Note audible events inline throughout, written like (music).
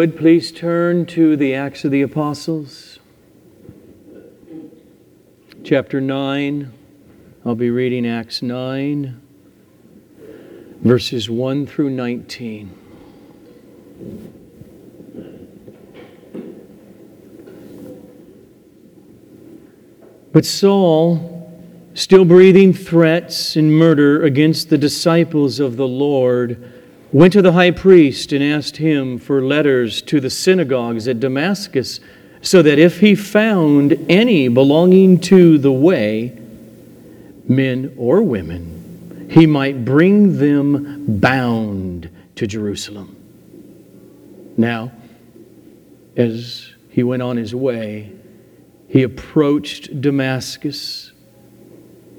Would please turn to the Acts of the Apostles, chapter 9. I'll be reading Acts 9, verses 1 through 19. But Saul, still breathing threats and murder against the disciples of the Lord, went to the high priest and asked him for letters to the synagogues at Damascus, so that if he found any belonging to the way, men or women, he might bring them bound to Jerusalem. Now, as he went on his way, he approached Damascus,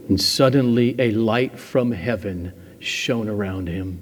and suddenly a light from heaven shone around him.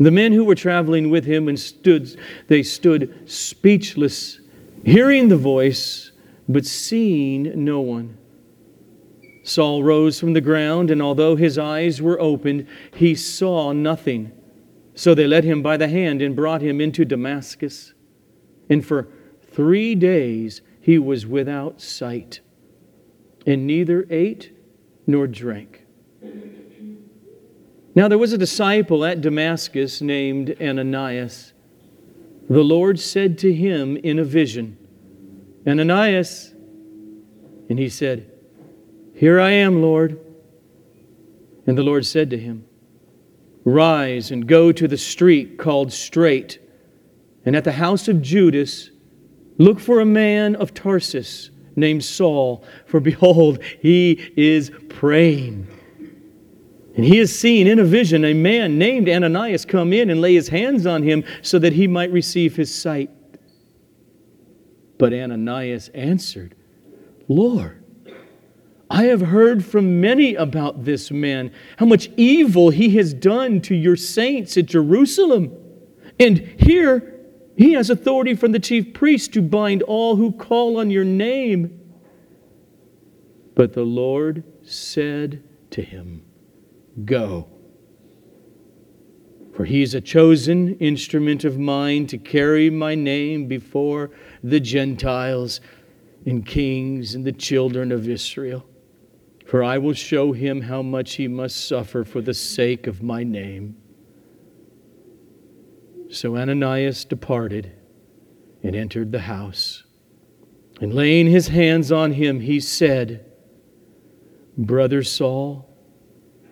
The men who were traveling with him and stood, they stood speechless, hearing the voice, but seeing no one. Saul rose from the ground, and although his eyes were opened, he saw nothing. So they led him by the hand and brought him into Damascus. And for three days he was without sight, and neither ate nor drank. Now there was a disciple at Damascus named Ananias. The Lord said to him in a vision, Ananias. And he said, Here I am, Lord. And the Lord said to him, Rise and go to the street called Straight, and at the house of Judas, look for a man of Tarsus named Saul, for behold, he is praying. And he has seen in a vision a man named Ananias come in and lay his hands on him so that he might receive his sight. But Ananias answered, Lord, I have heard from many about this man, how much evil he has done to your saints at Jerusalem. And here he has authority from the chief priest to bind all who call on your name. But the Lord said to him, Go. For he is a chosen instrument of mine to carry my name before the Gentiles and kings and the children of Israel. For I will show him how much he must suffer for the sake of my name. So Ananias departed and entered the house. And laying his hands on him, he said, Brother Saul,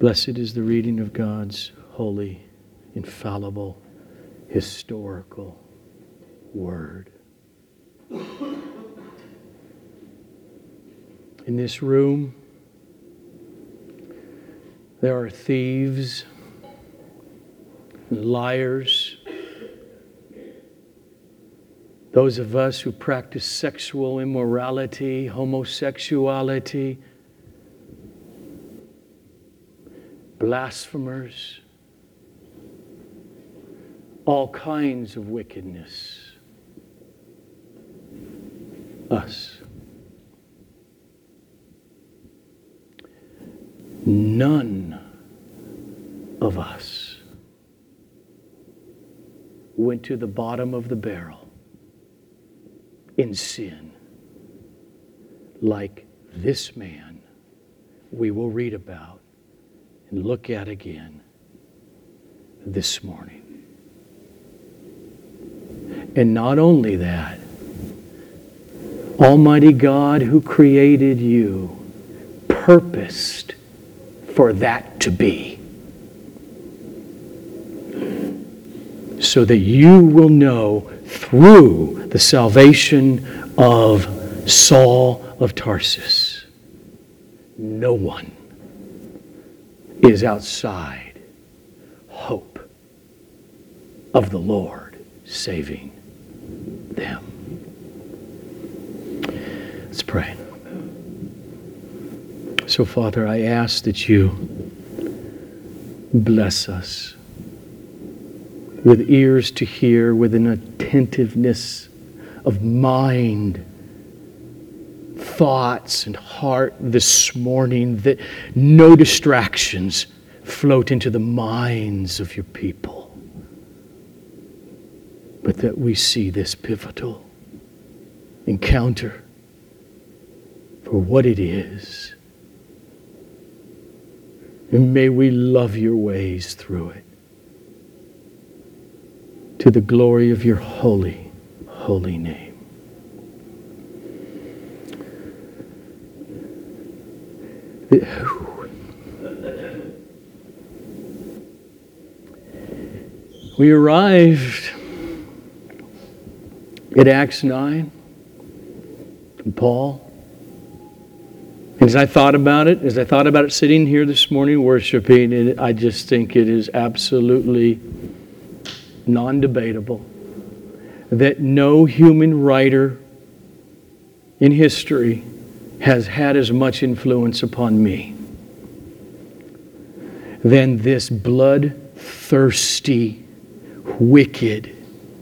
Blessed is the reading of God's holy, infallible, historical word. In this room, there are thieves, liars, those of us who practice sexual immorality, homosexuality, blasphemers, all kinds of wickedness. Us. None of us went to the bottom of the barrel in sin like this man we will read about and look at again this morning. And not only that, Almighty God who created you purposed for that to be. So that you will know through the salvation of Saul of Tarsus, no one is outside hope of the Lord saving them. Let's pray. So, Father, I ask that you bless us with ears to hear, with an attentiveness of mind, thoughts, and heart this morning, that no distractions float into the minds of your people, but that we see this pivotal encounter for what it is. And may we love your ways through it to the glory of your holy, holy name. (laughs) We arrived at Acts 9 and Paul. As I thought about it, as I thought about it sitting here this morning worshiping, it, I just think it is absolutely non debatable that no human writer in history has had as much influence upon me than this bloodthirsty, wicked,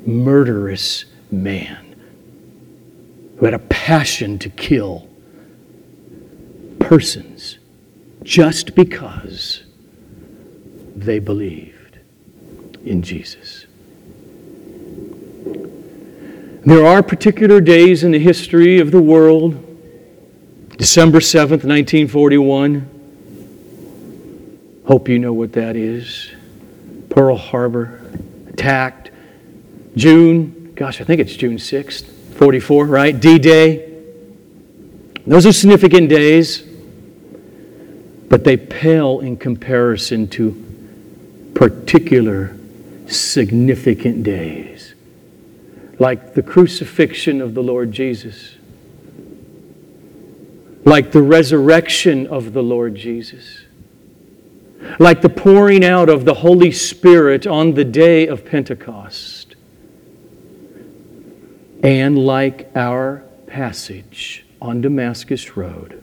murderous man who had a passion to kill persons just because they believed in Jesus. There are particular days in the history of the world, December 7th, 1941. Hope you know what that is. Pearl Harbor, attacked. June, gosh, I think it's June 6th, 44, right? D Day. Those are significant days but they pale in comparison to particular significant days, like the crucifixion of the Lord Jesus, like the resurrection of the Lord Jesus, like the pouring out of the Holy Spirit on the day of Pentecost, and like our passage on Damascus Road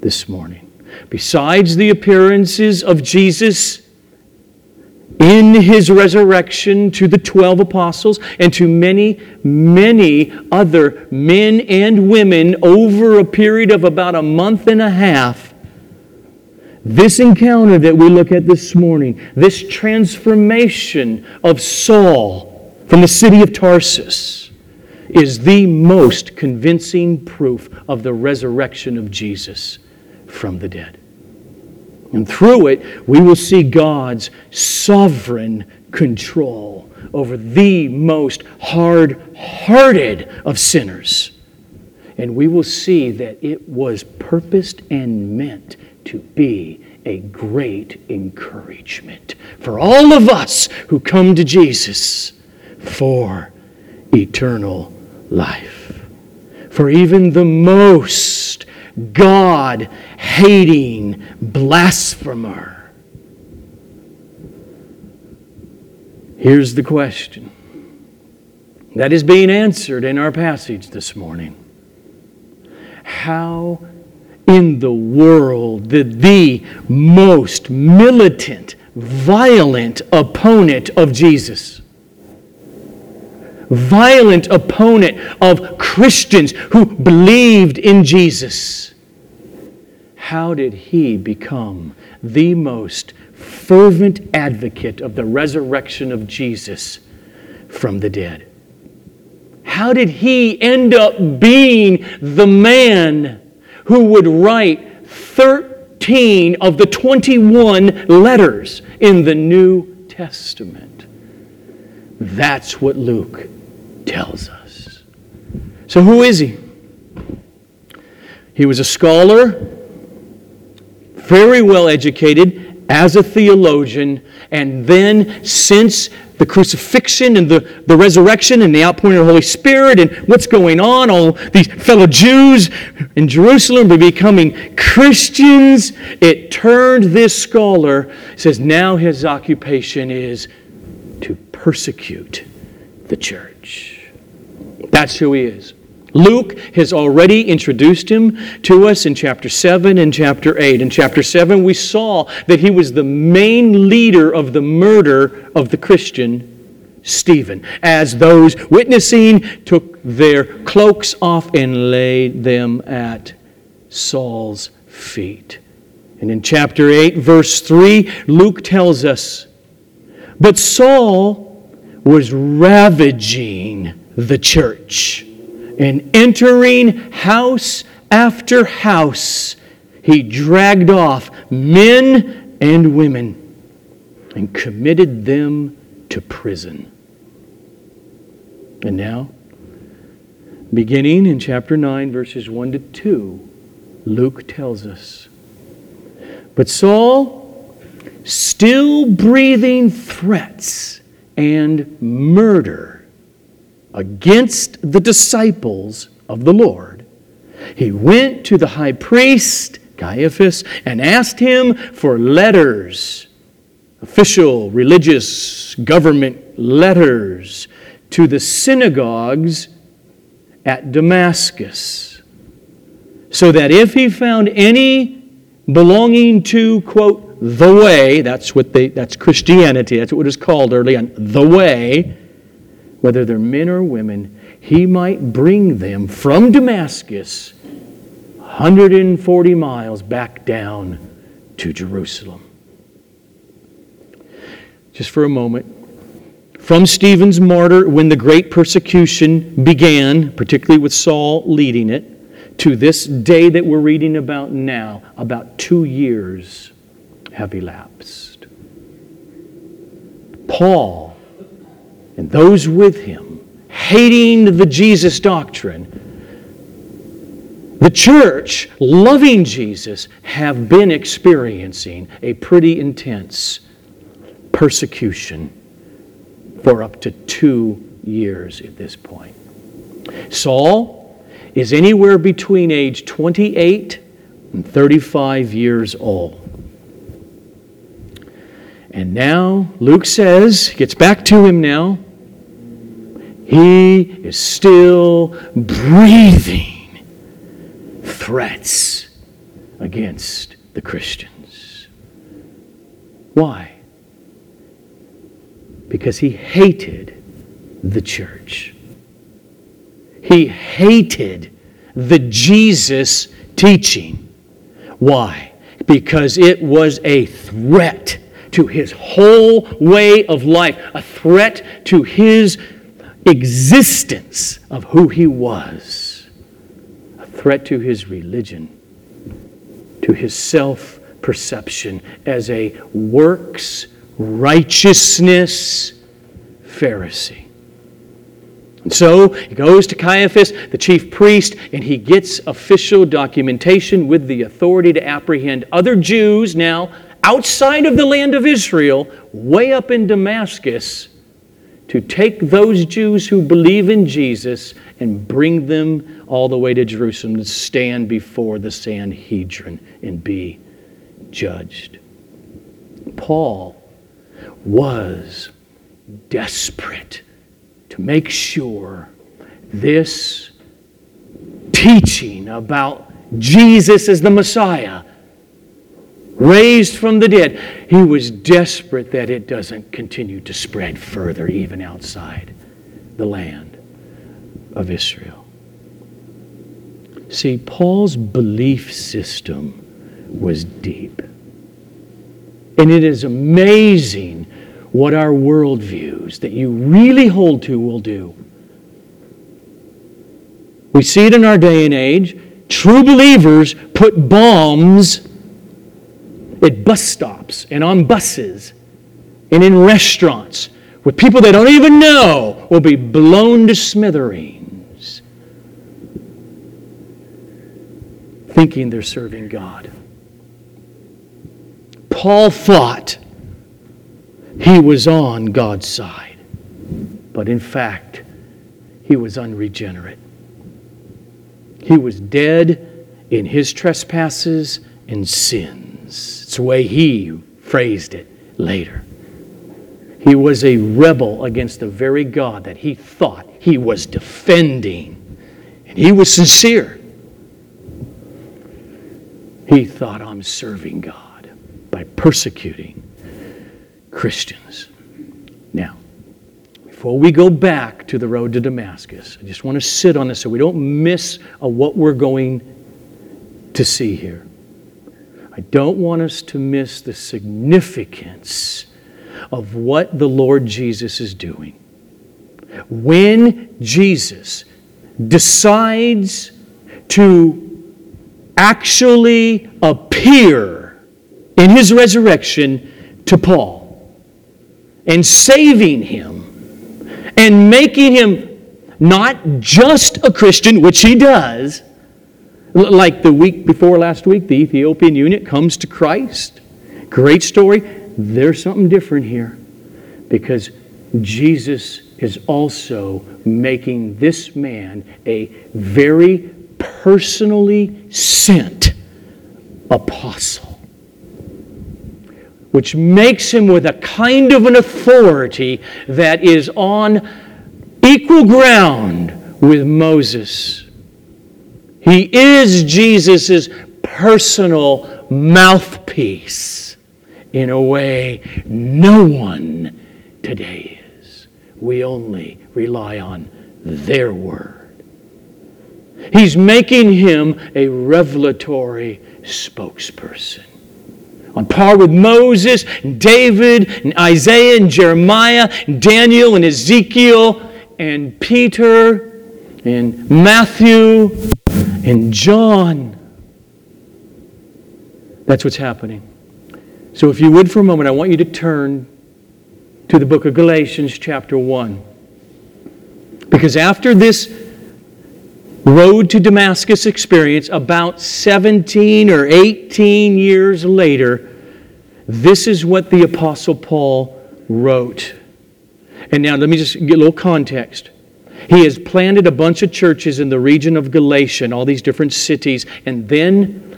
this morning. Besides the appearances of Jesus in his resurrection to the 12 apostles and to many, many other men and women over a period of about a month and a half, this encounter that we look at this morning, this transformation of Saul from the city of Tarsus, is the most convincing proof of the resurrection of Jesus from the dead. And through it, we will see God's sovereign control over the most hard hearted of sinners. And we will see that it was purposed and meant to be a great encouragement for all of us who come to Jesus for eternal life. For even the most God hating blasphemer. Here's the question that is being answered in our passage this morning. How in the world did the most militant, violent opponent of Jesus, violent opponent of Christians who believed in Jesus, how did he become the most fervent advocate of the resurrection of Jesus from the dead? How did he end up being the man who would write 13 of the 21 letters in the New Testament? That's what Luke tells us. So, who is he? He was a scholar, very well educated as a theologian, and then since the crucifixion and the, the resurrection and the outpouring of the Holy Spirit and what's going on. All these fellow Jews in Jerusalem were becoming Christians. It turned this scholar, says now his occupation is to persecute the church. That's who he is. Luke has already introduced him to us in chapter 7 and chapter 8. In chapter 7, we saw that he was the main leader of the murder of the Christian Stephen, as those witnessing took their cloaks off and laid them at Saul's feet. And in chapter 8, verse 3, Luke tells us, But Saul was ravaging the church and entering house after house, he dragged off men and women and committed them to prison. And now, beginning in chapter 9, verses 1 to 2, Luke tells us But Saul, still breathing threats and murder, against the disciples of the Lord, he went to the high priest, Caiaphas, and asked him for letters, official, religious, government letters, to the synagogues at Damascus, so that if he found any belonging to, quote, the way, that's what they, that's Christianity, that's what it was called early on, the way, whether they're men or women, he might bring them from Damascus 140 miles back down to Jerusalem. Just for a moment. From Stephen's martyr, when the great persecution began, particularly with Saul leading it, to this day that we're reading about now, about two years have elapsed. Paul and those with him, hating the Jesus doctrine, the church, loving Jesus, have been experiencing a pretty intense persecution for up to two years at this point. Saul is anywhere between age 28 and 35 years old. And now Luke says, gets back to him now, he is still breathing threats against the Christians. Why? Because he hated the church. He hated the Jesus teaching. Why? Because it was a threat to his whole way of life, a threat to his existence of who he was, a threat to his religion, to his self perception as a works righteousness Pharisee. And so he goes to Caiaphas, the chief priest, and he gets official documentation with the authority to apprehend other Jews now outside of the land of Israel, way up in Damascus, to take those Jews who believe in Jesus and bring them all the way to Jerusalem to stand before the Sanhedrin and be judged. Paul was desperate to make sure this teaching about Jesus as the Messiah raised from the dead. He was desperate that it doesn't continue to spread further, even outside the land of Israel. See, Paul's belief system was deep. And it is amazing what our worldviews that you really hold to will do. We see it in our day and age. True believers put bombs at bus stops and on buses and in restaurants with people they don't even know will be blown to smithereens, thinking they're serving God. Paul thought he was on God's side, but in fact, he was unregenerate. He was dead in his trespasses and sins. The way he phrased it later. He was a rebel against the very God that he thought he was defending. And he was sincere. He thought, I'm serving God by persecuting Christians. Now, before we go back to the road to Damascus, I just want to sit on this so we don't miss uh, what we're going to see here. I don't want us to miss the significance of what the Lord Jesus is doing. When Jesus decides to actually appear in his resurrection to Paul and saving him and making him not just a Christian, which he does, like the week before last week, the Ethiopian eunuch comes to Christ. Great story. There's something different here because Jesus is also making this man a very personally sent apostle, which makes him with a kind of an authority that is on equal ground with Moses. He is Jesus' personal mouthpiece in a way no one today is. We only rely on their word. He's making him a revelatory spokesperson. On par with Moses, and David, and Isaiah, and Jeremiah, and Daniel, and Ezekiel, and Peter, and Matthew, and John. That's what's happening. So, if you would for a moment, I want you to turn to the book of Galatians, chapter 1. Because after this road to Damascus experience, about 17 or 18 years later, this is what the Apostle Paul wrote. And now, let me just get a little context. He has planted a bunch of churches in the region of Galatia, and all these different cities, and then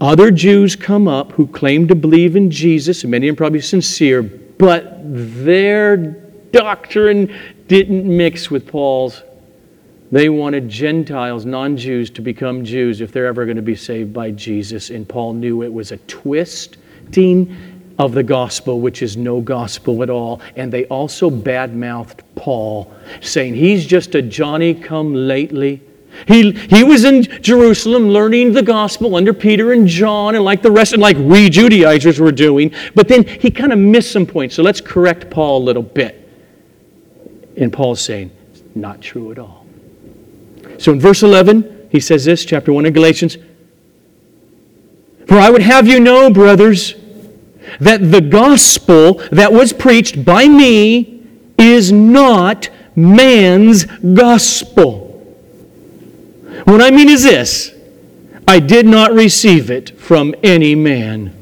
other Jews come up who claim to believe in Jesus, many of them probably sincere, but their doctrine didn't mix with Paul's. They wanted Gentiles, non Jews, to become Jews if they're ever going to be saved by Jesus. And Paul knew it was a twisting of the gospel, which is no gospel at all. And they also badmouthed Paul, saying he's just a Johnny come lately he, he was in Jerusalem learning the gospel under Peter and John and like the rest, and like we Judaizers were doing. But then he kind of missed some points. So let's correct Paul a little bit. And Paul's saying, not true at all. So in verse 11, he says this, chapter 1 of Galatians For I would have you know, brothers, that the gospel that was preached by me is not man's gospel. What I mean is this I did not receive it from any man,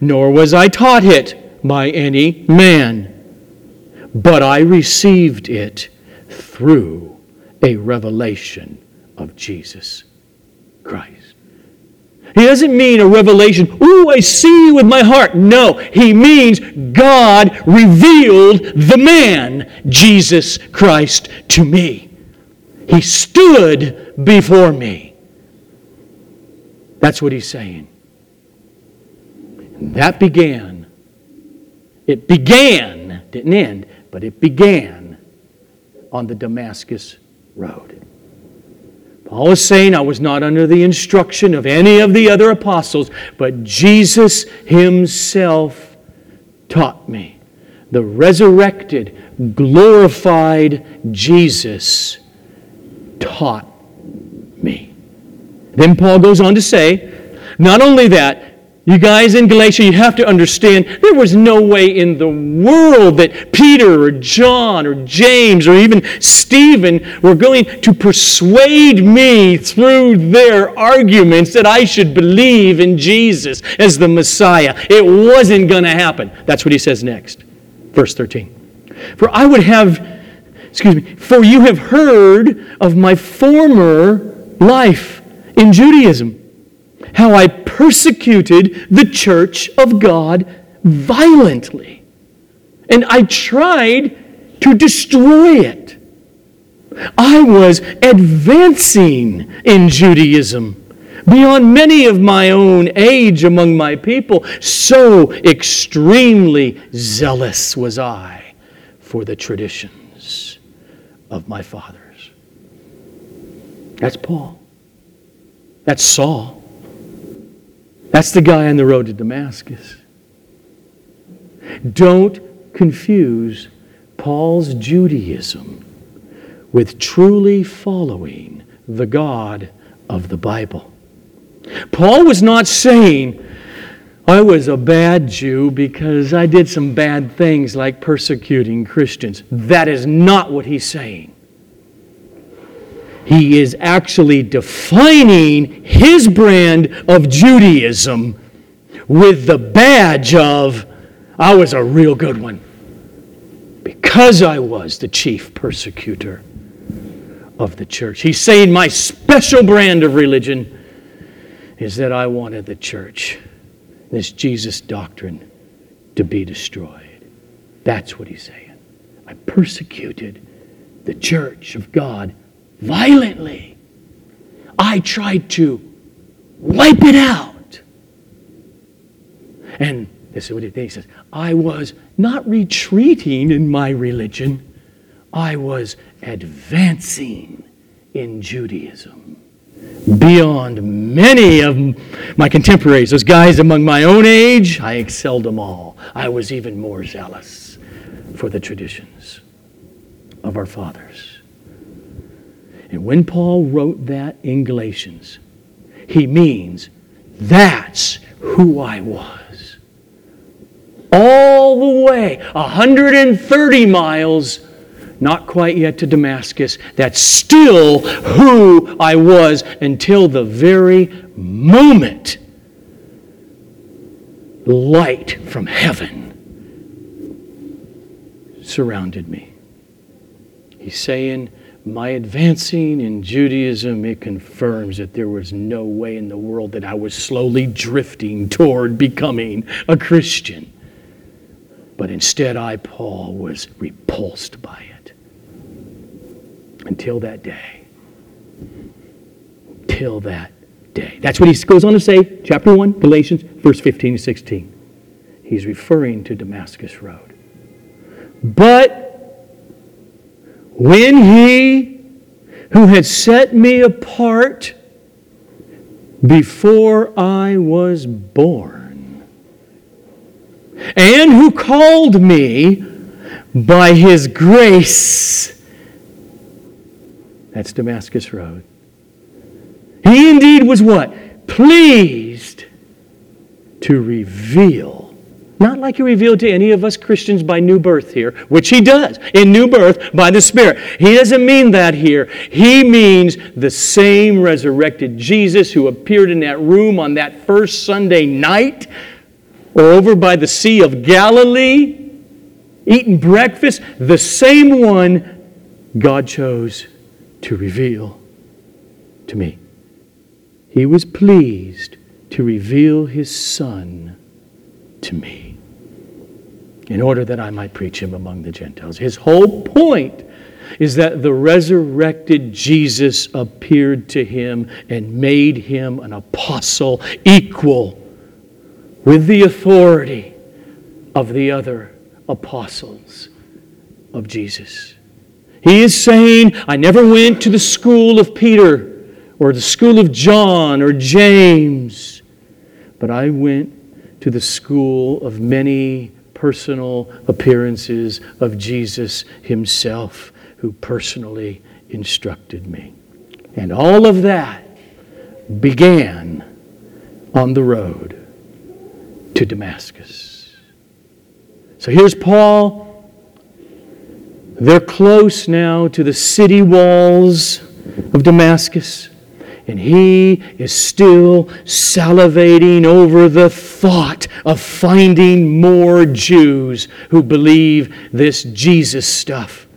nor was I taught it by any man, but I received it through a revelation of Jesus Christ. He doesn't mean a revelation, ooh, I see with my heart. No, he means God revealed the man, Jesus Christ, to me. He stood before me. That's what he's saying. And that began. It began, didn't end, but it began on the Damascus Road. Paul is saying, I was not under the instruction of any of the other apostles, but Jesus himself taught me. The resurrected, glorified Jesus taught me. Then Paul goes on to say, not only that, You guys in Galatia, you have to understand there was no way in the world that Peter or John or James or even Stephen were going to persuade me through their arguments that I should believe in Jesus as the Messiah. It wasn't going to happen. That's what he says next. Verse 13. For I would have, excuse me, for you have heard of my former life in Judaism how I persecuted the church of God violently. And I tried to destroy it. I was advancing in Judaism beyond many of my own age among my people. So extremely zealous was I for the traditions of my fathers. That's Paul. That's Saul. That's the guy on the road to Damascus. Don't confuse Paul's Judaism with truly following the God of the Bible. Paul was not saying, I was a bad Jew because I did some bad things like persecuting Christians. That is not what he's saying. He is actually defining his brand of Judaism with the badge of, I was a real good one. Because I was the chief persecutor of the church. He's saying my special brand of religion is that I wanted the church, this Jesus doctrine, to be destroyed. That's what he's saying. I persecuted the church of God violently. I tried to wipe it out. And this is what he says I was not retreating in my religion, I was advancing in Judaism. Beyond many of my contemporaries, those guys among my own age, I excelled them all. I was even more zealous for the traditions of our fathers. And when Paul wrote that in Galatians, he means that's who I was. All the way, 130 miles, not quite yet to Damascus. That's still who I was until the very moment light from heaven surrounded me. He's saying, my advancing in Judaism, it confirms that there was no way in the world that I was slowly drifting toward becoming a Christian. But instead, I, Paul, was repulsed by it. Until that day. Till that day. That's what he goes on to say, chapter 1, Galatians, verse 15 to 16. He's referring to Damascus Road. But when he who had set me apart before I was born, and who called me by his grace, that's Damascus Road. He indeed was what? Pleased to reveal not like he revealed to any of us Christians by new birth here, which he does in new birth by the Spirit. He doesn't mean that here. He means the same resurrected Jesus who appeared in that room on that first Sunday night or over by the Sea of Galilee, eating breakfast, the same one God chose to reveal to me. He was pleased to reveal his Son to me in order that I might preach him among the Gentiles. His whole point is that the resurrected Jesus appeared to him and made him an apostle equal with the authority of the other apostles of Jesus. He is saying, I never went to the school of Peter or the school of John or James, but I went to the school of many personal appearances of Jesus himself, who personally instructed me. And all of that began on the road to Damascus. So here's Paul. They're close now to the city walls of Damascus. And he is still salivating over the thought of finding more Jews who believe this Jesus stuff.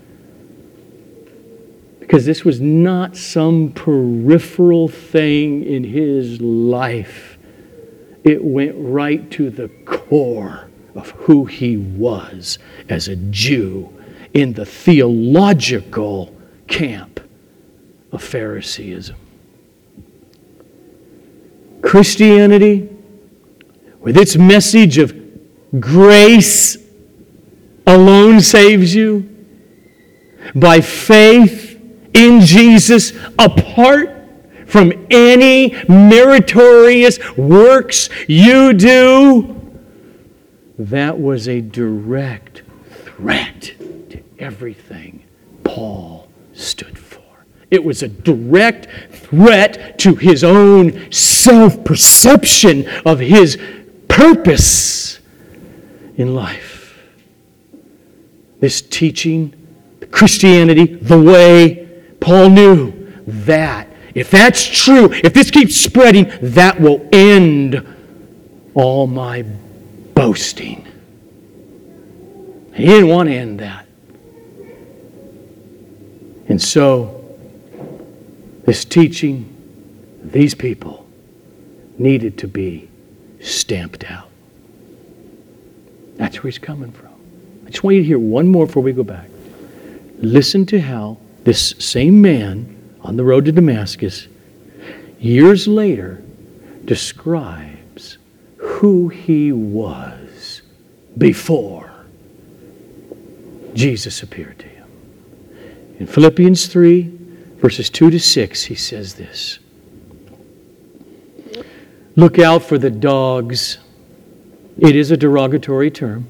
Because this was not some peripheral thing in his life, it went right to the core of who he was as a Jew in the theological camp of Phariseeism. Christianity, with its message of grace alone saves you, by faith in Jesus, apart from any meritorious works you do, that was a direct threat to everything Paul stood for. It was a direct threat to his own self perception of his purpose in life. This teaching, Christianity, the way, Paul knew that. If that's true, if this keeps spreading, that will end all my boasting. He didn't want to end that. And so, this teaching, these people needed to be stamped out. That's where he's coming from. I just want you to hear one more before we go back. Listen to how this same man on the road to Damascus, years later, describes who he was before Jesus appeared to him. In Philippians 3, verses 2 to 6, he says this Look out for the dogs. It is a derogatory term.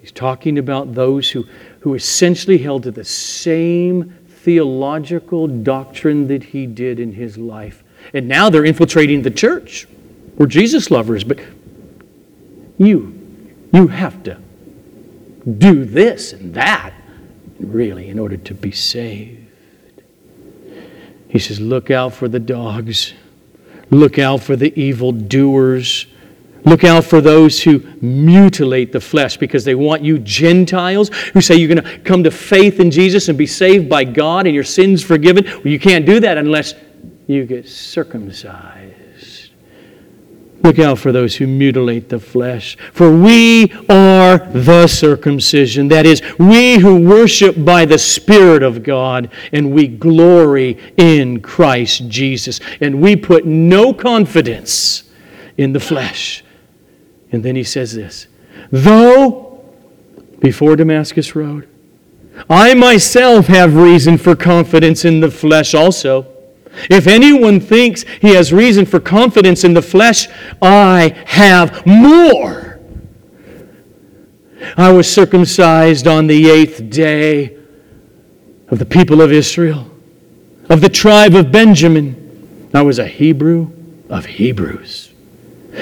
He's talking about those who, who essentially held to the same theological doctrine that he did in his life. And now they're infiltrating the church. We're Jesus lovers, but you, you have to do this and that, really, in order to be saved. He says, Look out for the dogs. Look out for the evil doers. Look out for those who mutilate the flesh because they want you Gentiles who say you're going to come to faith in Jesus and be saved by God and your sins forgiven. Well, you can't do that unless you get circumcised. Look out for those who mutilate the flesh. For we are the circumcision. That is, we who worship by the Spirit of God, and we glory in Christ Jesus. And we put no confidence in the flesh. And then he says this Though, before Damascus Road, I myself have reason for confidence in the flesh also. If anyone thinks he has reason for confidence in the flesh, I have more. I was circumcised on the eighth day of the people of Israel, of the tribe of Benjamin. I was a Hebrew of Hebrews.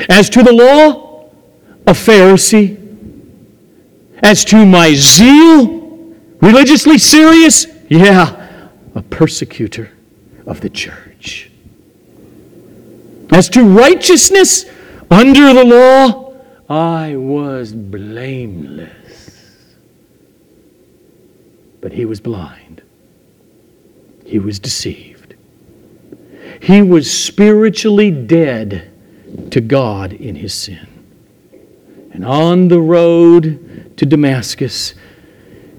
As to the law, a Pharisee. As to my zeal, religiously serious, yeah, a persecutor of the church. As to righteousness under the law, I was blameless. But he was blind, he was deceived. He was spiritually dead to God in his sin. And on the road to Damascus,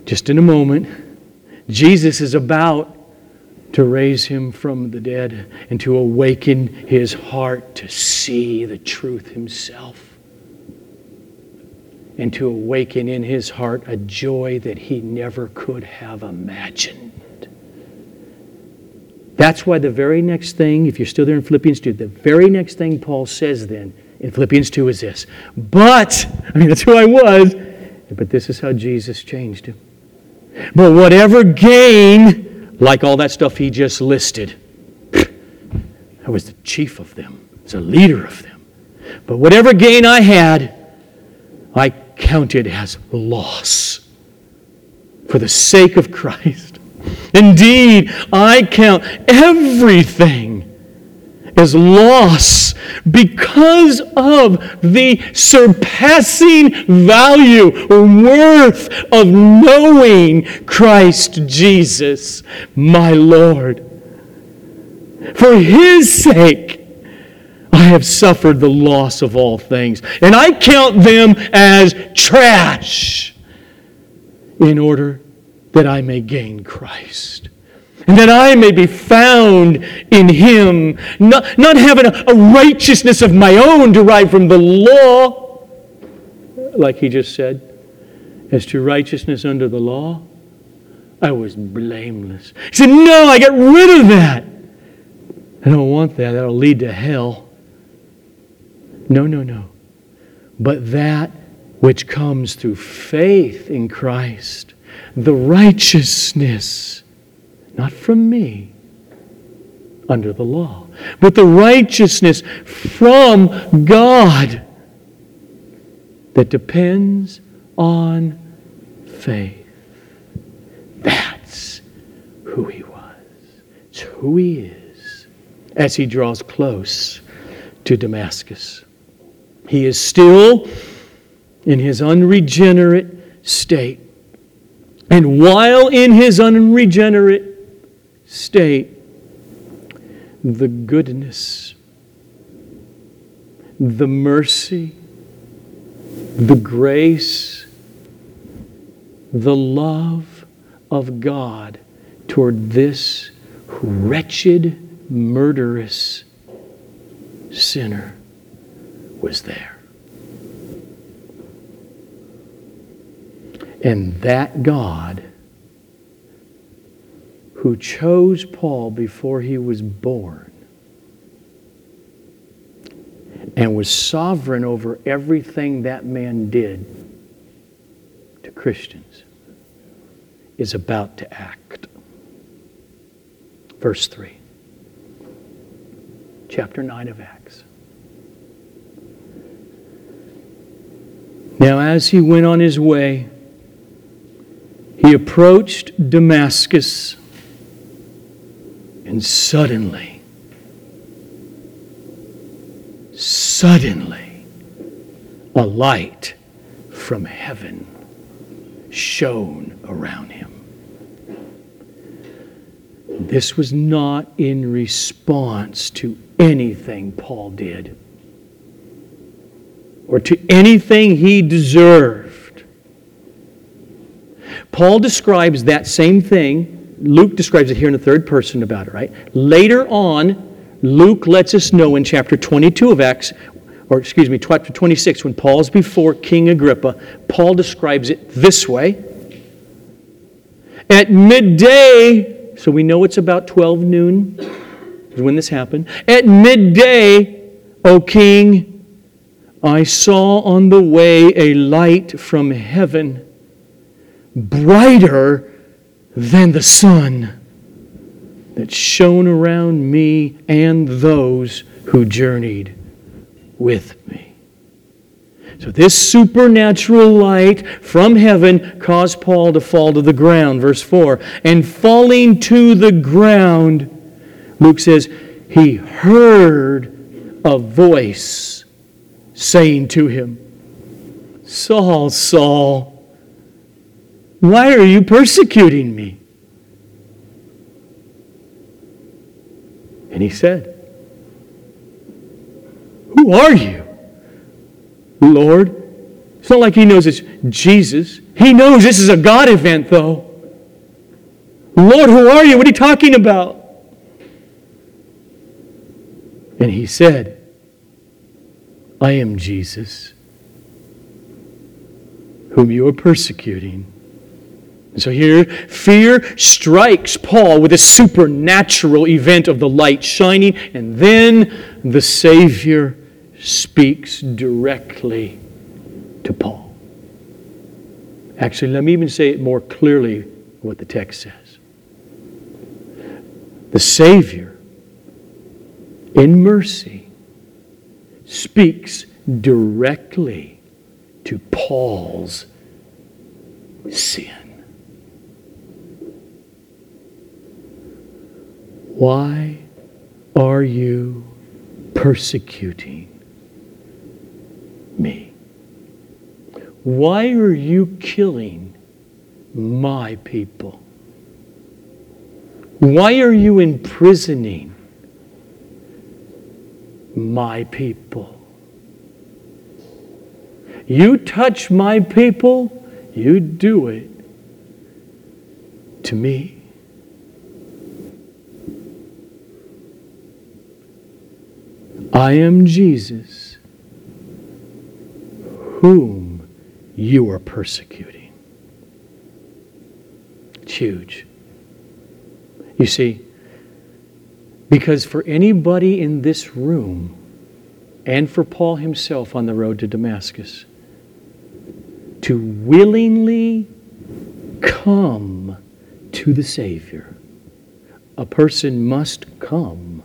just in a moment, Jesus is about to raise him from the dead and to awaken his heart to see the truth himself and to awaken in his heart a joy that he never could have imagined. That's why the very next thing, if you're still there in Philippians 2, the very next thing Paul says then in Philippians 2 is this. But, I mean, that's who I was, but this is how Jesus changed him. But whatever gain like all that stuff he just listed. (clears throat) I was the chief of them, I was a leader of them. But whatever gain I had, I counted as loss for the sake of Christ. (laughs) Indeed, I count everything as loss because of the surpassing value or worth of knowing Christ Jesus, my Lord. For his sake, I have suffered the loss of all things, and I count them as trash in order that I may gain Christ. And that I may be found in Him, not, not having a, a righteousness of my own derived from the law, like He just said, as to righteousness under the law. I was blameless. He said, No, I got rid of that. I don't want that. That'll lead to hell. No, no, no. But that which comes through faith in Christ, the righteousness, not from me, under the law, but the righteousness from God that depends on faith. That's who he was. It's who he is as he draws close to Damascus. He is still in his unregenerate state. And while in his unregenerate state, the goodness, the mercy, the grace, the love of God toward this wretched, murderous sinner was there. And that God who chose Paul before he was born and was sovereign over everything that man did to Christians is about to act. Verse 3, chapter 9 of Acts. Now, as he went on his way, he approached Damascus, and suddenly, suddenly, a light from heaven shone around him. This was not in response to anything Paul did or to anything he deserved. Paul describes that same thing. Luke describes it here in the third person about it, right? Later on, Luke lets us know in chapter 22 of Acts, or excuse me, chapter 26, when Paul's before King Agrippa, Paul describes it this way. At midday, so we know it's about 12 noon is when this happened. At midday, O king, I saw on the way a light from heaven brighter than the sun that shone around me and those who journeyed with me. So, this supernatural light from heaven caused Paul to fall to the ground. Verse 4 And falling to the ground, Luke says, he heard a voice saying to him, Saul, Saul, why are you persecuting me? And he said, Who are you? Lord. It's not like he knows it's Jesus. He knows this is a God event, though. Lord, who are you? What are you talking about? And he said, I am Jesus, whom you are persecuting. So here, fear strikes Paul with a supernatural event of the light shining, and then the Savior speaks directly to Paul. Actually, let me even say it more clearly what the text says. The Savior, in mercy, speaks directly to Paul's sin. Why are you persecuting me? Why are you killing my people? Why are you imprisoning my people? You touch my people, you do it to me. I am Jesus, whom you are persecuting. It's huge. You see, because for anybody in this room, and for Paul himself on the road to Damascus, to willingly come to the Savior, a person must come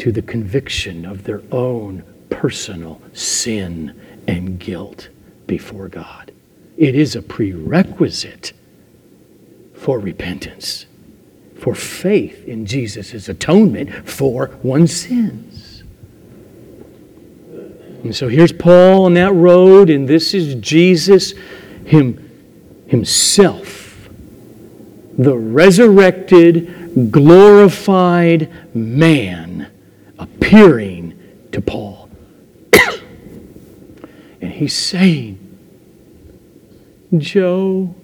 to the conviction of their own personal sin and guilt before God. It is a prerequisite for repentance, for faith in Jesus' atonement for one's sins. And so here's Paul on that road, and this is Jesus him, himself, the resurrected, glorified man appearing to Paul. (coughs) and he's saying, Joe,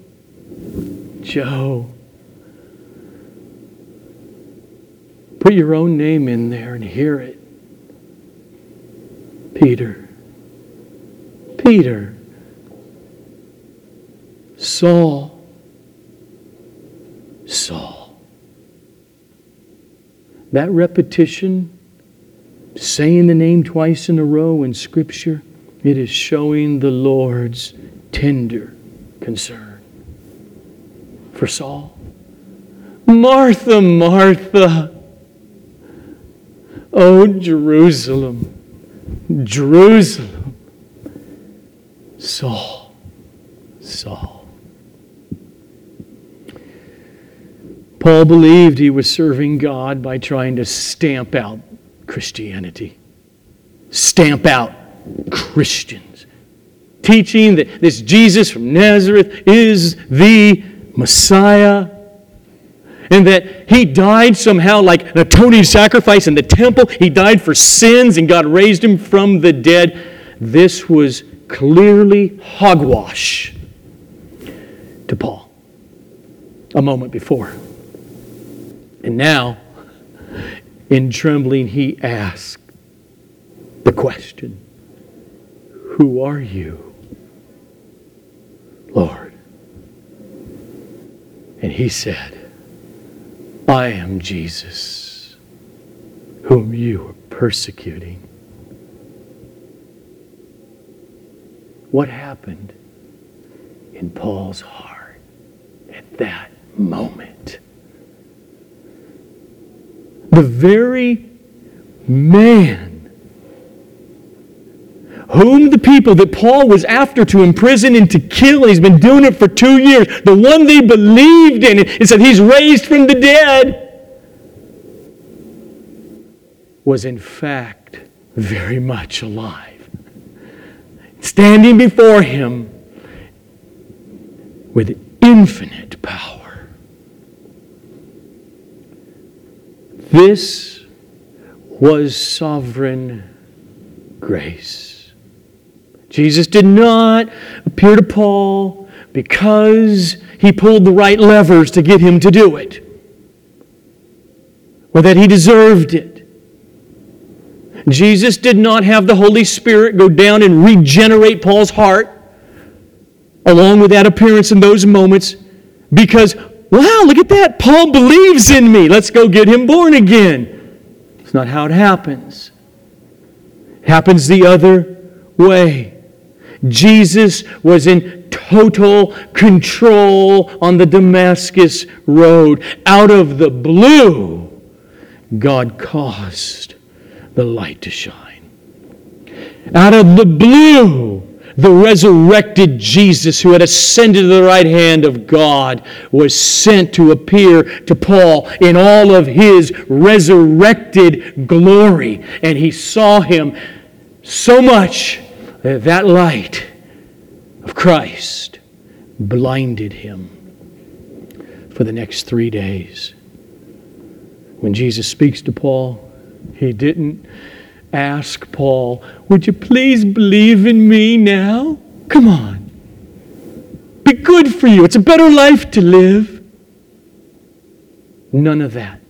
Joe, put your own name in there and hear it. Peter, Peter, Saul, Saul. That repetition saying the name twice in a row in Scripture, it is showing the Lord's tender concern for Saul. Martha, Martha, oh Jerusalem, Jerusalem, Saul, Saul. Paul believed he was serving God by trying to stamp out Christianity. Stamp out Christians. Teaching that this Jesus from Nazareth is the Messiah and that he died somehow like an atoning sacrifice in the temple. He died for sins and God raised him from the dead. This was clearly hogwash to Paul a moment before. And now in trembling, he asked the question Who are you, Lord? And he said, I am Jesus, whom you are persecuting. What happened in Paul's heart at that moment? The very man whom the people that Paul was after to imprison and to kill, and he's been doing it for two years, the one they believed in, and said he's raised from the dead, was in fact very much alive. Standing before him with infinite power. This was sovereign grace. Jesus did not appear to Paul because he pulled the right levers to get him to do it, or that he deserved it. Jesus did not have the Holy Spirit go down and regenerate Paul's heart along with that appearance in those moments because wow, look at that. Paul believes in me. Let's go get him born again. It's not how it happens. It happens the other way. Jesus was in total control on the Damascus road. Out of the blue, God caused the light to shine. out of the blue, the resurrected Jesus who had ascended to the right hand of God was sent to appear to Paul in all of his resurrected glory. And he saw him so much that that light of Christ blinded him for the next three days. When Jesus speaks to Paul, he didn't ask Paul, Would you please believe in me now? Come on. Be good for you. It's a better life to live. None of that.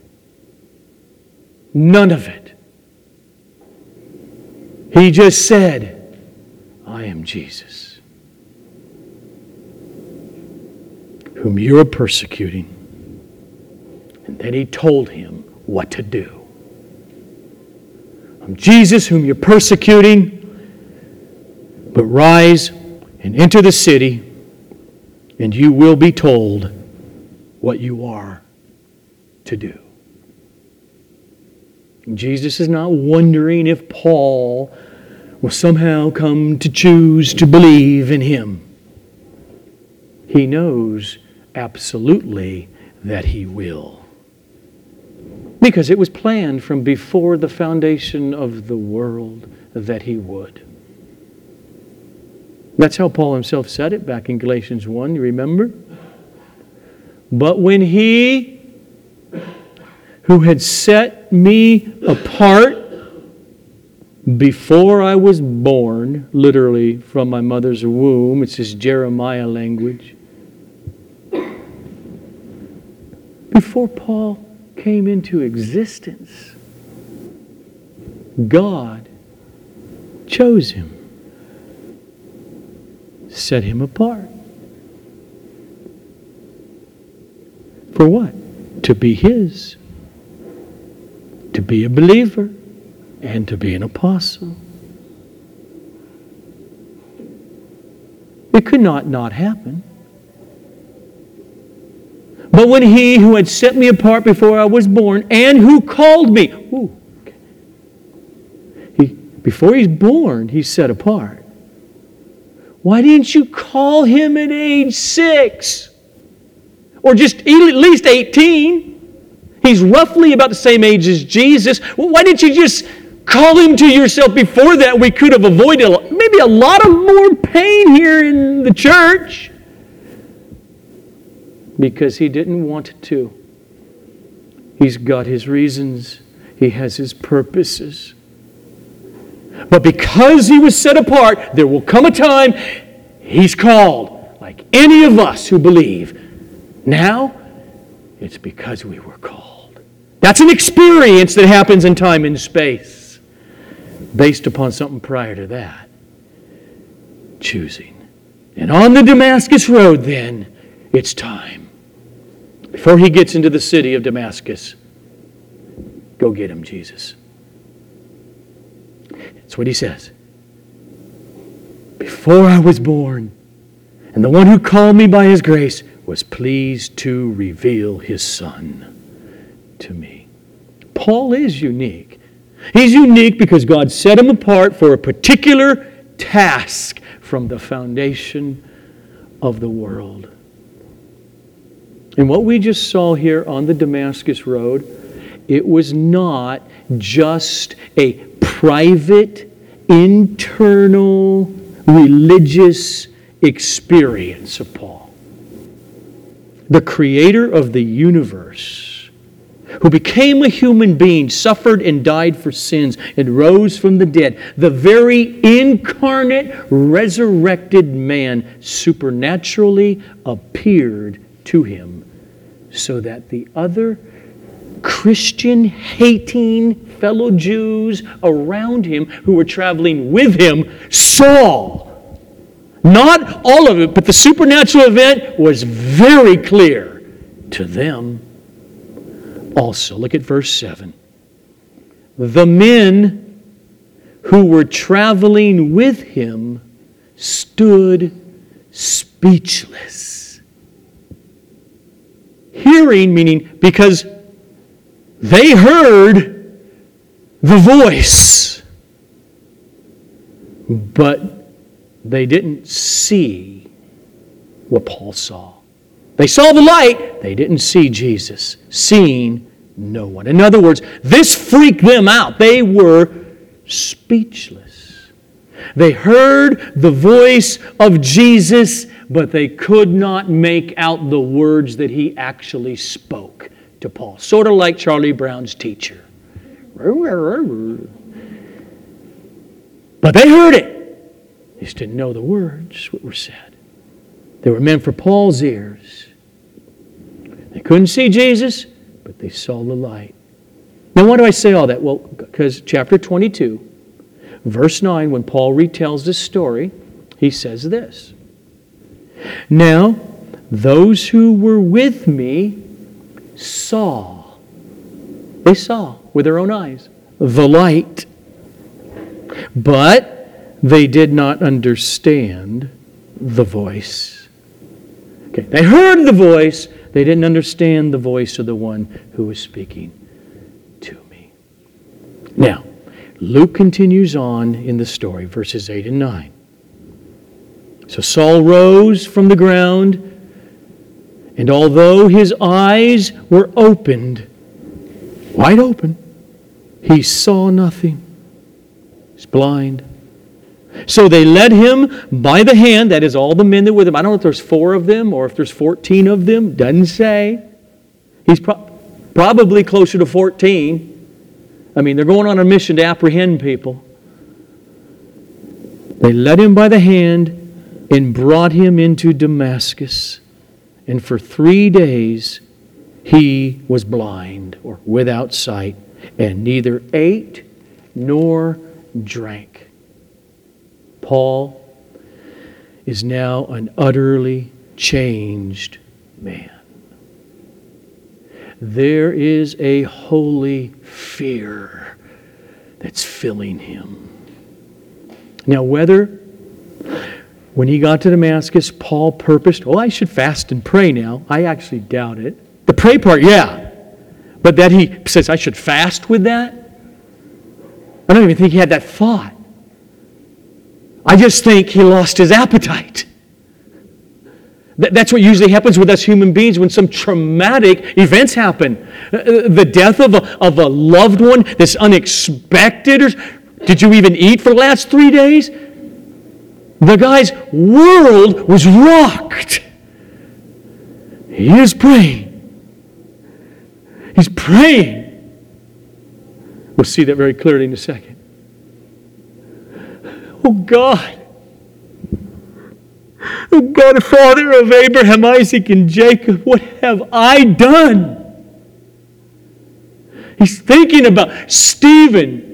None of it. He just said, I am Jesus, whom you are persecuting. And then he told him what to do. Jesus, whom you're persecuting, but rise and enter the city, and you will be told what you are to do. Jesus is not wondering if Paul will somehow come to choose to believe in him. He knows absolutely that he will. Because it was planned from before the foundation of the world that he would. That's how Paul himself said it back in Galatians 1, you remember? But when he who had set me apart before I was born, literally from my mother's womb, it's this Jeremiah language. Before Paul came into existence, God chose him, set him apart. For what? To be His, to be a believer, and to be an apostle. It could not not happen. But when he who had set me apart before I was born and who called me, ooh, he, before he's born, he's set apart. Why didn't you call him at age six? Or just at least 18? He's roughly about the same age as Jesus. Why didn't you just call him to yourself before that? We could have avoided maybe a lot of more pain here in the church because he didn't want to. He's got his reasons, he has his purposes. But because he was set apart, there will come a time he's called, like any of us who believe. Now, it's because we were called. That's an experience that happens in time and space based upon something prior to that. Choosing. And on the Damascus Road, then, it's time before he gets into the city of Damascus. Go get him, Jesus. That's what he says. Before I was born, and the one who called me by his grace was pleased to reveal his Son to me. Paul is unique. He's unique because God set him apart for a particular task from the foundation of the world. And what we just saw here on the Damascus Road, it was not just a private, internal, religious experience of Paul. The creator of the universe, who became a human being, suffered and died for sins, and rose from the dead, the very incarnate, resurrected man supernaturally appeared to him so that the other Christian hating fellow Jews around him who were traveling with him saw. Not all of it, but the supernatural event was very clear to them also. Look at verse 7. The men who were traveling with him stood speechless Hearing, meaning because they heard the voice. But they didn't see what Paul saw. They saw the light, they didn't see Jesus. Seeing no one. In other words, this freaked them out. They were speechless. They heard the voice of Jesus, but they could not make out the words that he actually spoke to Paul. Sort of like Charlie Brown's teacher. But they heard it. They just didn't know the words, what were said. They were meant for Paul's ears. They couldn't see Jesus, but they saw the light. Now, why do I say all that? Well, because chapter 22, verse 9, when Paul retells this story, he says this Now, those who were with me saw, they saw with their own eyes the light, but they did not understand the voice. Okay, they heard the voice, they didn't understand the voice of the one who was speaking to me. Now, Luke continues on in the story, verses 8 and 9. So Saul rose from the ground, and although his eyes were opened, wide open, he saw nothing. He's blind. So they led him by the hand, that is, all the men that were with him. I don't know if there's four of them or if there's 14 of them. Doesn't say. He's pro- probably closer to 14. I mean, they're going on a mission to apprehend people. They led him by the hand and brought him into Damascus. And for three days he was blind or without sight, and neither ate nor drank. Paul is now an utterly changed man. There is a holy fear that's filling him. Now, whether when he got to Damascus, Paul purposed, oh, I should fast and pray now, I actually doubt it. The pray part, yeah. But that he says, I should fast with that? I don't even think he had that thought. I just think he lost his appetite. That's what usually happens with us human beings when some traumatic events happen. Uh, uh, the death of a, of a loved one that's unexpected. Or, did you even eat for the last three days? The guy's world was rocked. He is praying. He's praying. We'll see that very clearly in a second. Oh God. Oh God, Father of Abraham, Isaac, and Jacob, what have I done? He's thinking about Stephen,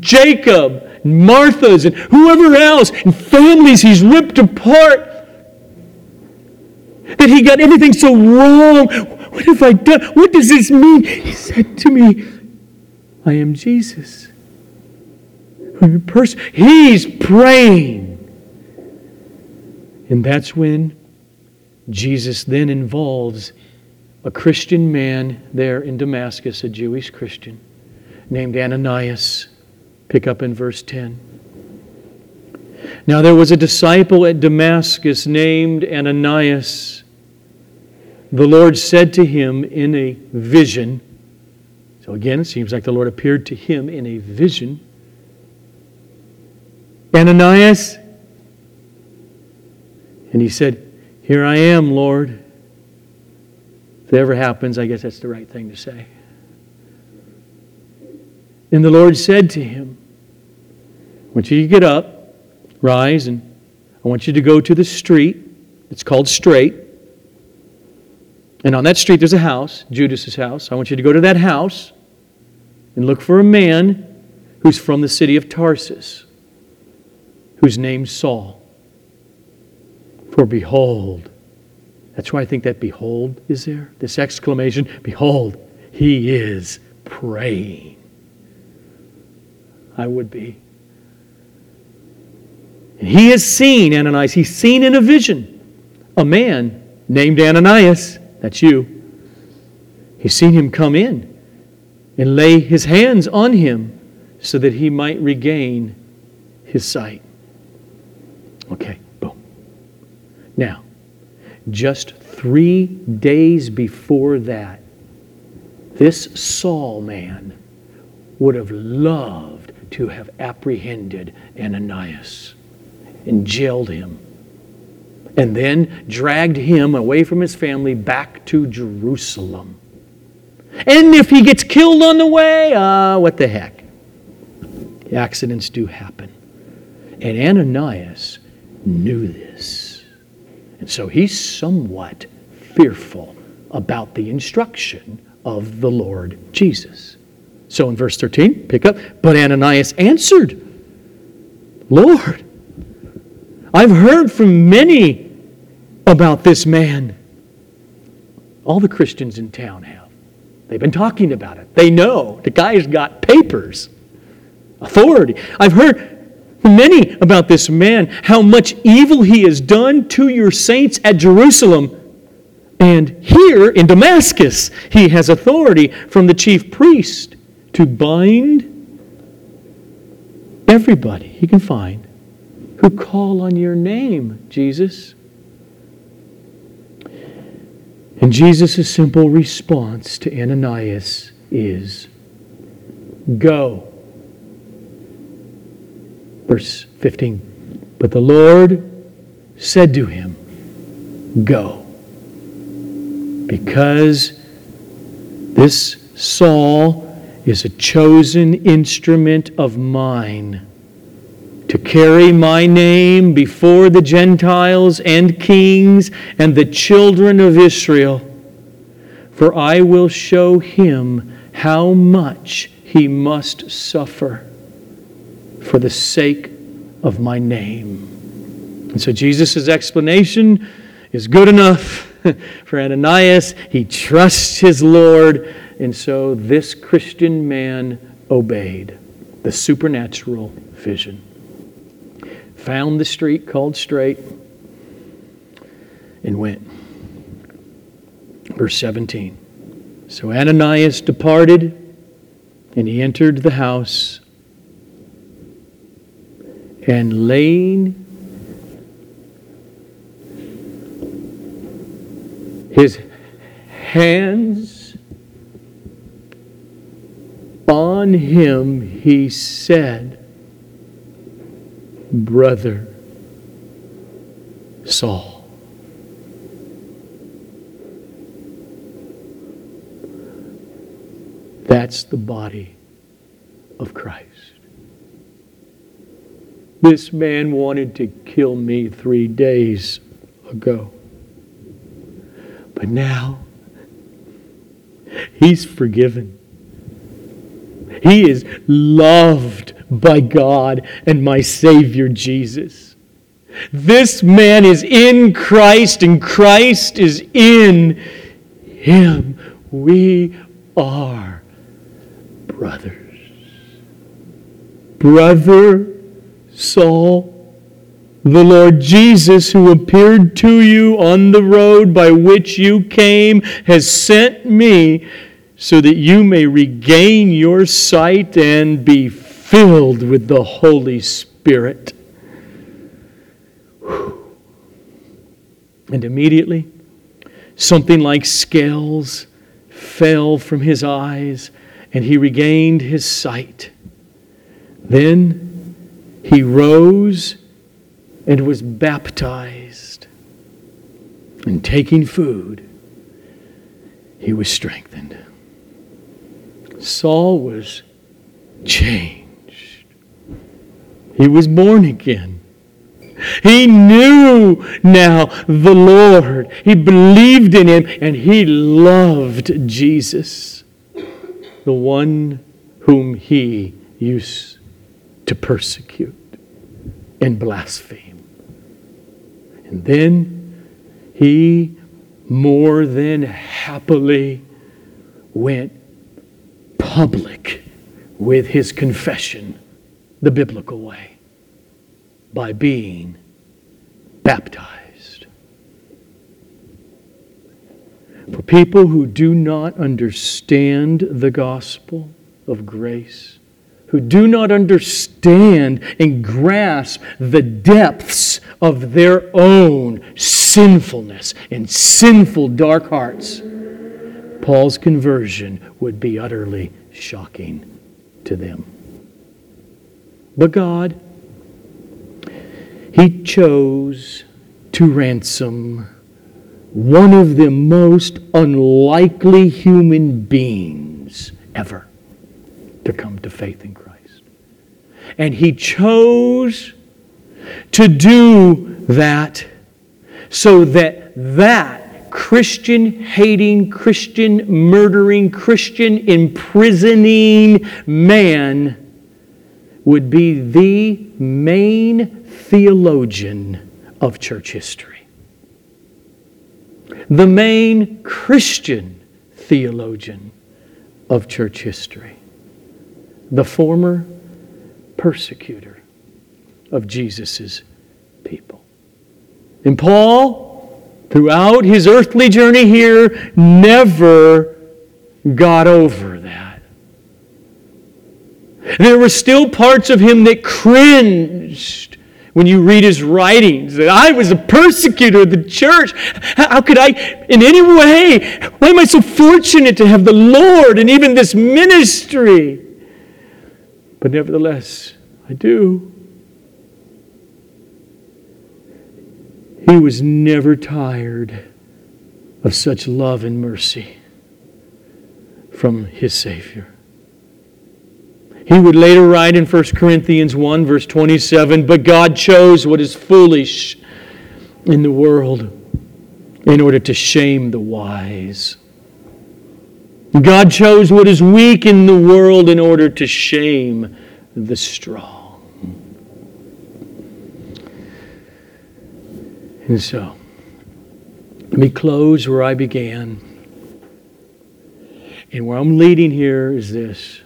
Jacob, and Martha's, and whoever else, and families he's ripped apart. That he got everything so wrong. What have I done? What does this mean? He said to me, I am Jesus. He's praying. And that's when Jesus then involves a Christian man there in Damascus, a Jewish Christian named Ananias. Pick up in verse 10. Now there was a disciple at Damascus named Ananias. The Lord said to him in a vision, so again, it seems like the Lord appeared to him in a vision. Ananias? And he said, Here I am, Lord. If it ever happens, I guess that's the right thing to say. And the Lord said to him, I want you to get up, rise, and I want you to go to the street. It's called Straight. And on that street, there's a house, Judas's house. I want you to go to that house and look for a man who's from the city of Tarsus whose name's Saul. For behold, that's why I think that behold is there, this exclamation, behold, he is praying. I would be. He has seen Ananias, he's seen in a vision a man named Ananias, that's you. He's seen him come in and lay his hands on him so that he might regain his sight. Okay, boom. Now, just three days before that, this Saul man would have loved to have apprehended Ananias and jailed him and then dragged him away from his family back to Jerusalem. And if he gets killed on the way, uh, what the heck? Accidents do happen. And Ananias knew this. And so he's somewhat fearful about the instruction of the Lord Jesus. So in verse 13, pick up, but Ananias answered, Lord, I've heard from many about this man. All the Christians in town have. They've been talking about it. They know the guy's got papers, authority. I've heard from many about this man, how much evil he has done to your saints at Jerusalem. And here in Damascus, he has authority from the chief priest to bind everybody he can find who call on your name, Jesus. And Jesus' simple response to Ananias is Go. Verse 15. But the Lord said to him, Go. Because this Saul is a chosen instrument of mine to carry my name before the Gentiles and kings and the children of Israel. For I will show him how much he must suffer for the sake of my name. And so Jesus' explanation is good enough (laughs) for Ananias. He trusts his Lord. And so this Christian man obeyed the supernatural vision found the street called Straight, and went. Verse 17. So Ananias departed, and he entered the house, and laying his hands on him, he said, brother Saul. That's the body of Christ. This man wanted to kill me three days ago. But now, he's forgiven. He is loved by God and my Savior Jesus. This man is in Christ and Christ is in him. We are brothers. Brother Saul, the Lord Jesus, who appeared to you on the road by which you came, has sent me so that you may regain your sight and be filled with the Holy Spirit. And immediately, something like scales fell from his eyes, and he regained his sight. Then he rose and was baptized. And taking food, he was strengthened. Saul was changed. He was born again. He knew now the Lord. He believed in him and he loved Jesus, the one whom he used to persecute and blaspheme. And then he more than happily went public with his confession the biblical way by being baptized. For people who do not understand the gospel of grace, who do not understand and grasp the depths of their own sinfulness and sinful dark hearts, Paul's conversion would be utterly shocking to them. But God, He chose to ransom one of the most unlikely human beings ever to come to faith in Christ. And he chose to do that so that that Christian hating, Christian murdering, Christian imprisoning man would be the main theologian of church history. The main Christian theologian of church history the former persecutor of Jesus' people. And Paul, throughout his earthly journey here, never got over. There were still parts of him that cringed when you read his writings that I was a persecutor of the church. How could I, in any way, why am I so fortunate to have the Lord and even this ministry? But nevertheless, I do. He was never tired of such love and mercy from his Savior. He would later write in 1 Corinthians 1, verse 27 But God chose what is foolish in the world in order to shame the wise. God chose what is weak in the world in order to shame the strong. And so, let me close where I began. And where I'm leading here is this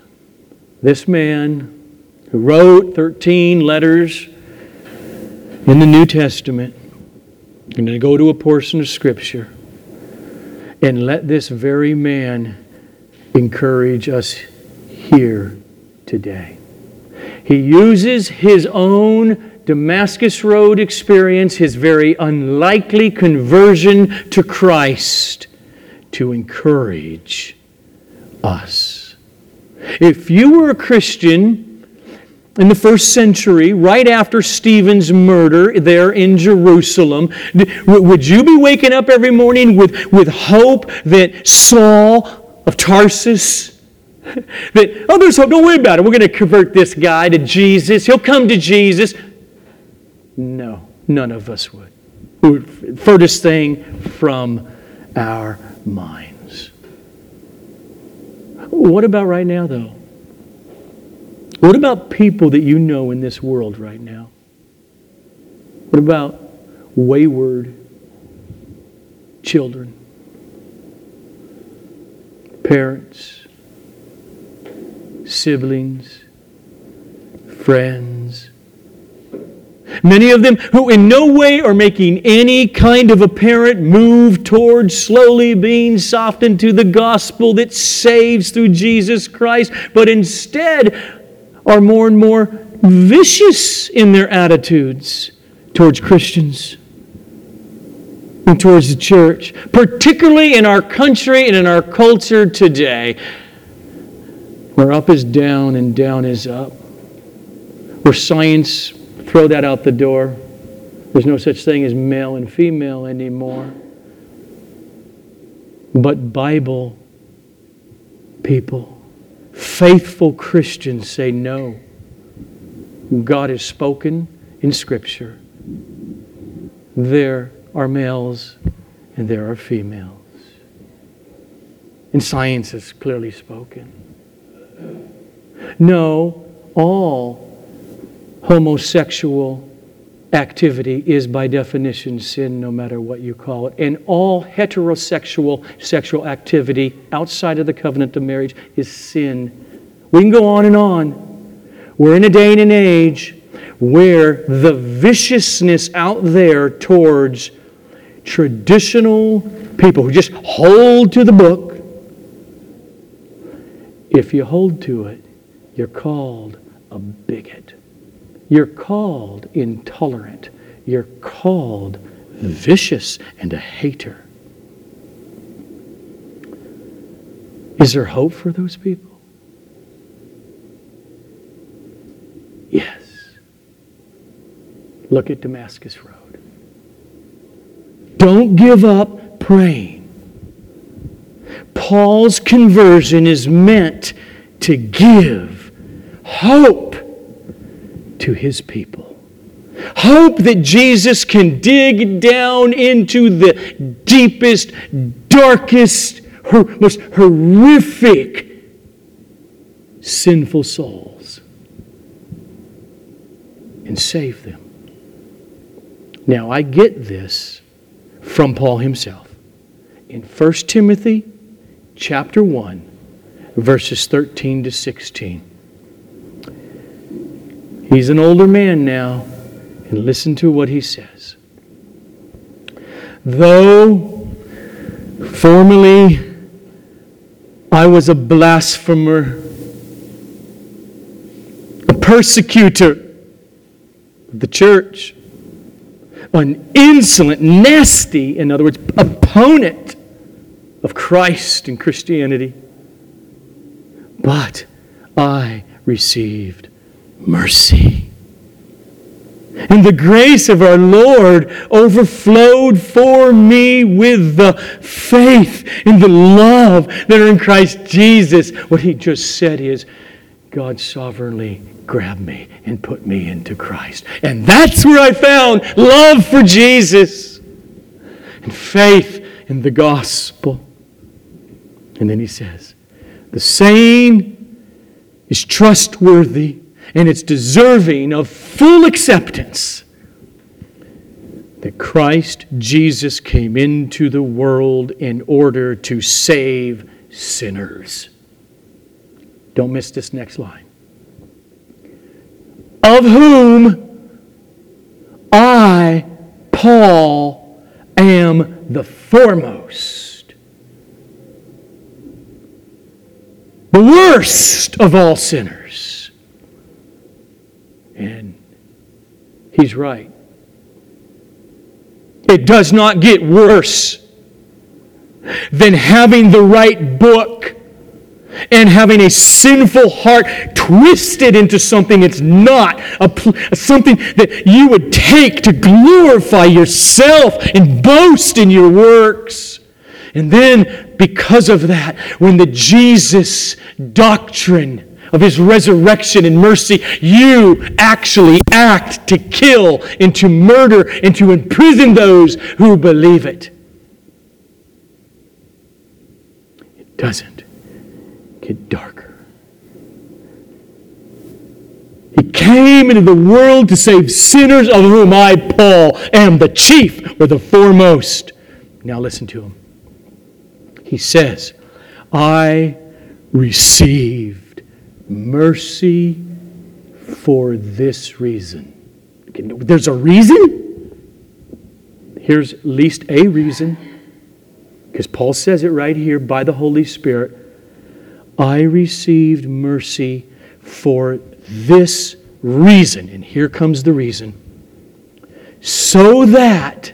this man who wrote 13 letters in the New Testament, I'm going to go to a portion of Scripture and let this very man encourage us here today. He uses his own Damascus Road experience, his very unlikely conversion to Christ, to encourage us. If you were a Christian in the first century, right after Stephen's murder there in Jerusalem, would you be waking up every morning with, with hope that Saul of Tarsus. (laughs) that, oh, there's hope. Don't worry about it. We're going to convert this guy to Jesus. He'll come to Jesus. No, none of us would. Furthest thing from our minds. What about right now, though? What about people that you know in this world right now? What about wayward children? parents, siblings, friends. Many of them who, in no way, are making any kind of apparent move towards slowly being softened to the gospel that saves through Jesus Christ, but instead are more and more vicious in their attitudes towards Christians and towards the church, particularly in our country and in our culture today, where up is down and down is up, where science throw that out the door. There's no such thing as male and female anymore. But Bible people, faithful Christians say no. God has spoken in Scripture. There are males and there are females. And science has clearly spoken. No, all homosexual activity is by definition sin, no matter what you call it. And all heterosexual sexual activity outside of the covenant of marriage is sin. We can go on and on. We're in a day and an age where the viciousness out there towards traditional people who just hold to the book, if you hold to it, you're called a bigot. You're called intolerant. You're called vicious and a hater. Is there hope for those people? Yes. Look at Damascus Road. Don't give up praying. Paul's conversion is meant to give hope to his people. Hope that Jesus can dig down into the deepest, darkest, most horrific, sinful souls and save them. Now, I get this from Paul himself. In 1 Timothy chapter 1, verses 13 to 16. He's an older man now, and listen to what he says. Though formerly I was a blasphemer, a persecutor of the church, an insolent, nasty, in other words, opponent of Christ and Christianity. But I received mercy. And the grace of our Lord overflowed for me with the faith and the love that are in Christ Jesus. What he just said is, God sovereignly grabbed me and put me into Christ. And that's where I found love for Jesus and faith in the gospel. And then he says, the saying is trustworthy and it's deserving of full acceptance that Christ Jesus came into the world in order to save sinners. Don't miss this next line. Of whom I, Paul, am the foremost. The worst of all sinners. And he's right. It does not get worse than having the right book and having a sinful heart twisted into something it's not, a, something that you would take to glorify yourself and boast in your works. And then, because of that, when the Jesus doctrine of his resurrection and mercy, you actually act to kill and to murder and to imprison those who believe it. It doesn't get darker. He came into the world to save sinners, of whom I, Paul, am the chief or the foremost. Now listen to him. He says, I receive mercy for this reason. There's a reason? Here's at least a reason, because Paul says it right here by the Holy Spirit. I received mercy for this reason. And here comes the reason. So that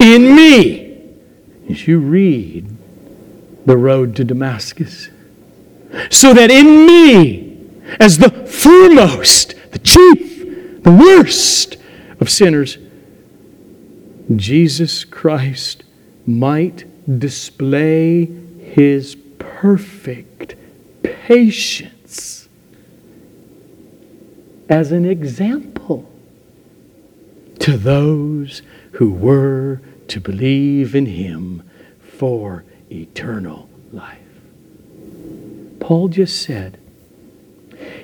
in me, as you read the road to Damascus, so that in me, as the foremost, the chief, the worst of sinners, Jesus Christ might display his perfect patience as an example to those who were to believe in him for eternal life. Paul just said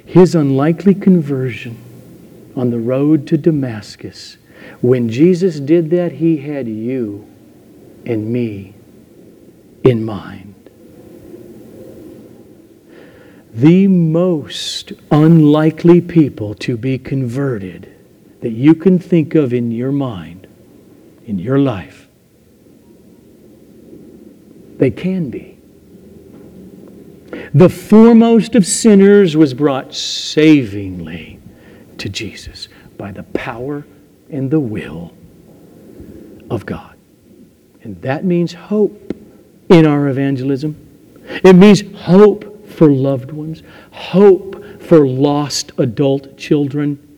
his unlikely conversion on the road to Damascus, when Jesus did that, he had you and me in mind. The most unlikely people to be converted that you can think of in your mind, in your life, they can be the foremost of sinners, was brought savingly to Jesus by the power and the will of God. And that means hope in our evangelism. It means hope for loved ones, hope for lost adult children.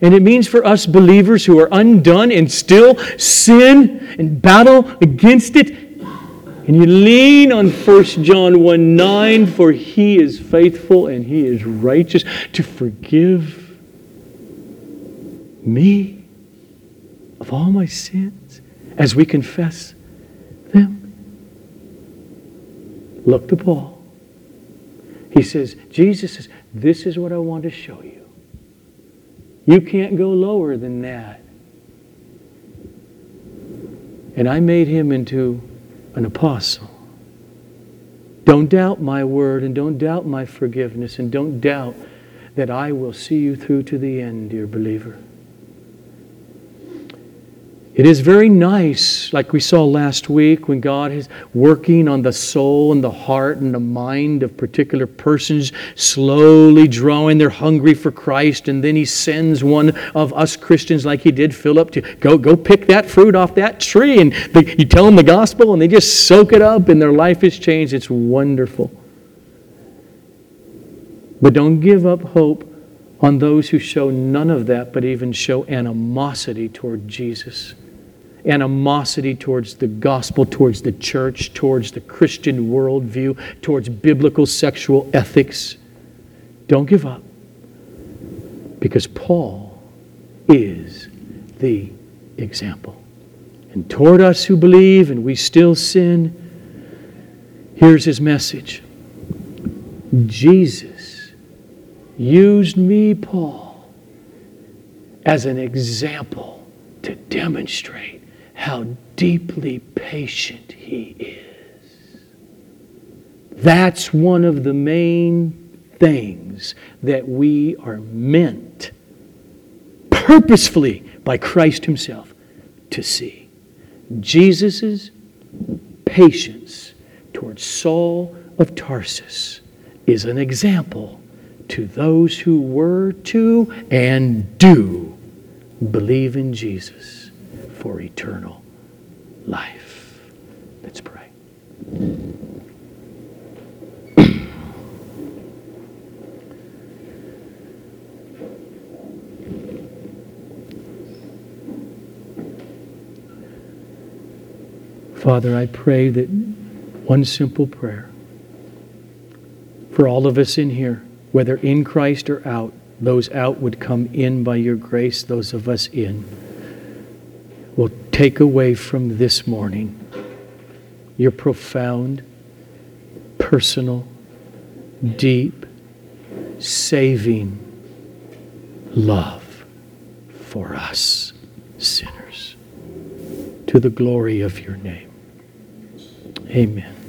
And it means for us believers who are undone and still sin and battle against it. And you lean on 1 John 1 9, for he is faithful and he is righteous to forgive me of all my sins as we confess them. Look to Paul. He says, Jesus says, This is what I want to show you. You can't go lower than that. And I made him into an apostle. Don't doubt my word and don't doubt my forgiveness and don't doubt that I will see you through to the end, dear believer. It is very nice, like we saw last week, when God is working on the soul and the heart and the mind of particular persons, slowly drawing. They're hungry for Christ, and then He sends one of us Christians, like He did Philip, to go, go pick that fruit off that tree. And they, you tell them the gospel, and they just soak it up, and their life is changed. It's wonderful. But don't give up hope on those who show none of that, but even show animosity toward Jesus animosity towards the gospel, towards the church, towards the Christian worldview, towards biblical sexual ethics. Don't give up. Because Paul is the example. And toward us who believe and we still sin, here's his message Jesus used me, Paul, as an example to demonstrate how deeply patient He is. That's one of the main things that we are meant purposefully by Christ Himself to see. Jesus' patience towards Saul of Tarsus is an example to those who were to and do believe in Jesus for eternal life. Let's pray. Father, I pray that one simple prayer for all of us in here, whether in Christ or out, those out would come in by your grace, those of us in will take away from this morning your profound, personal, deep, saving love for us sinners to the glory of your name. Amen.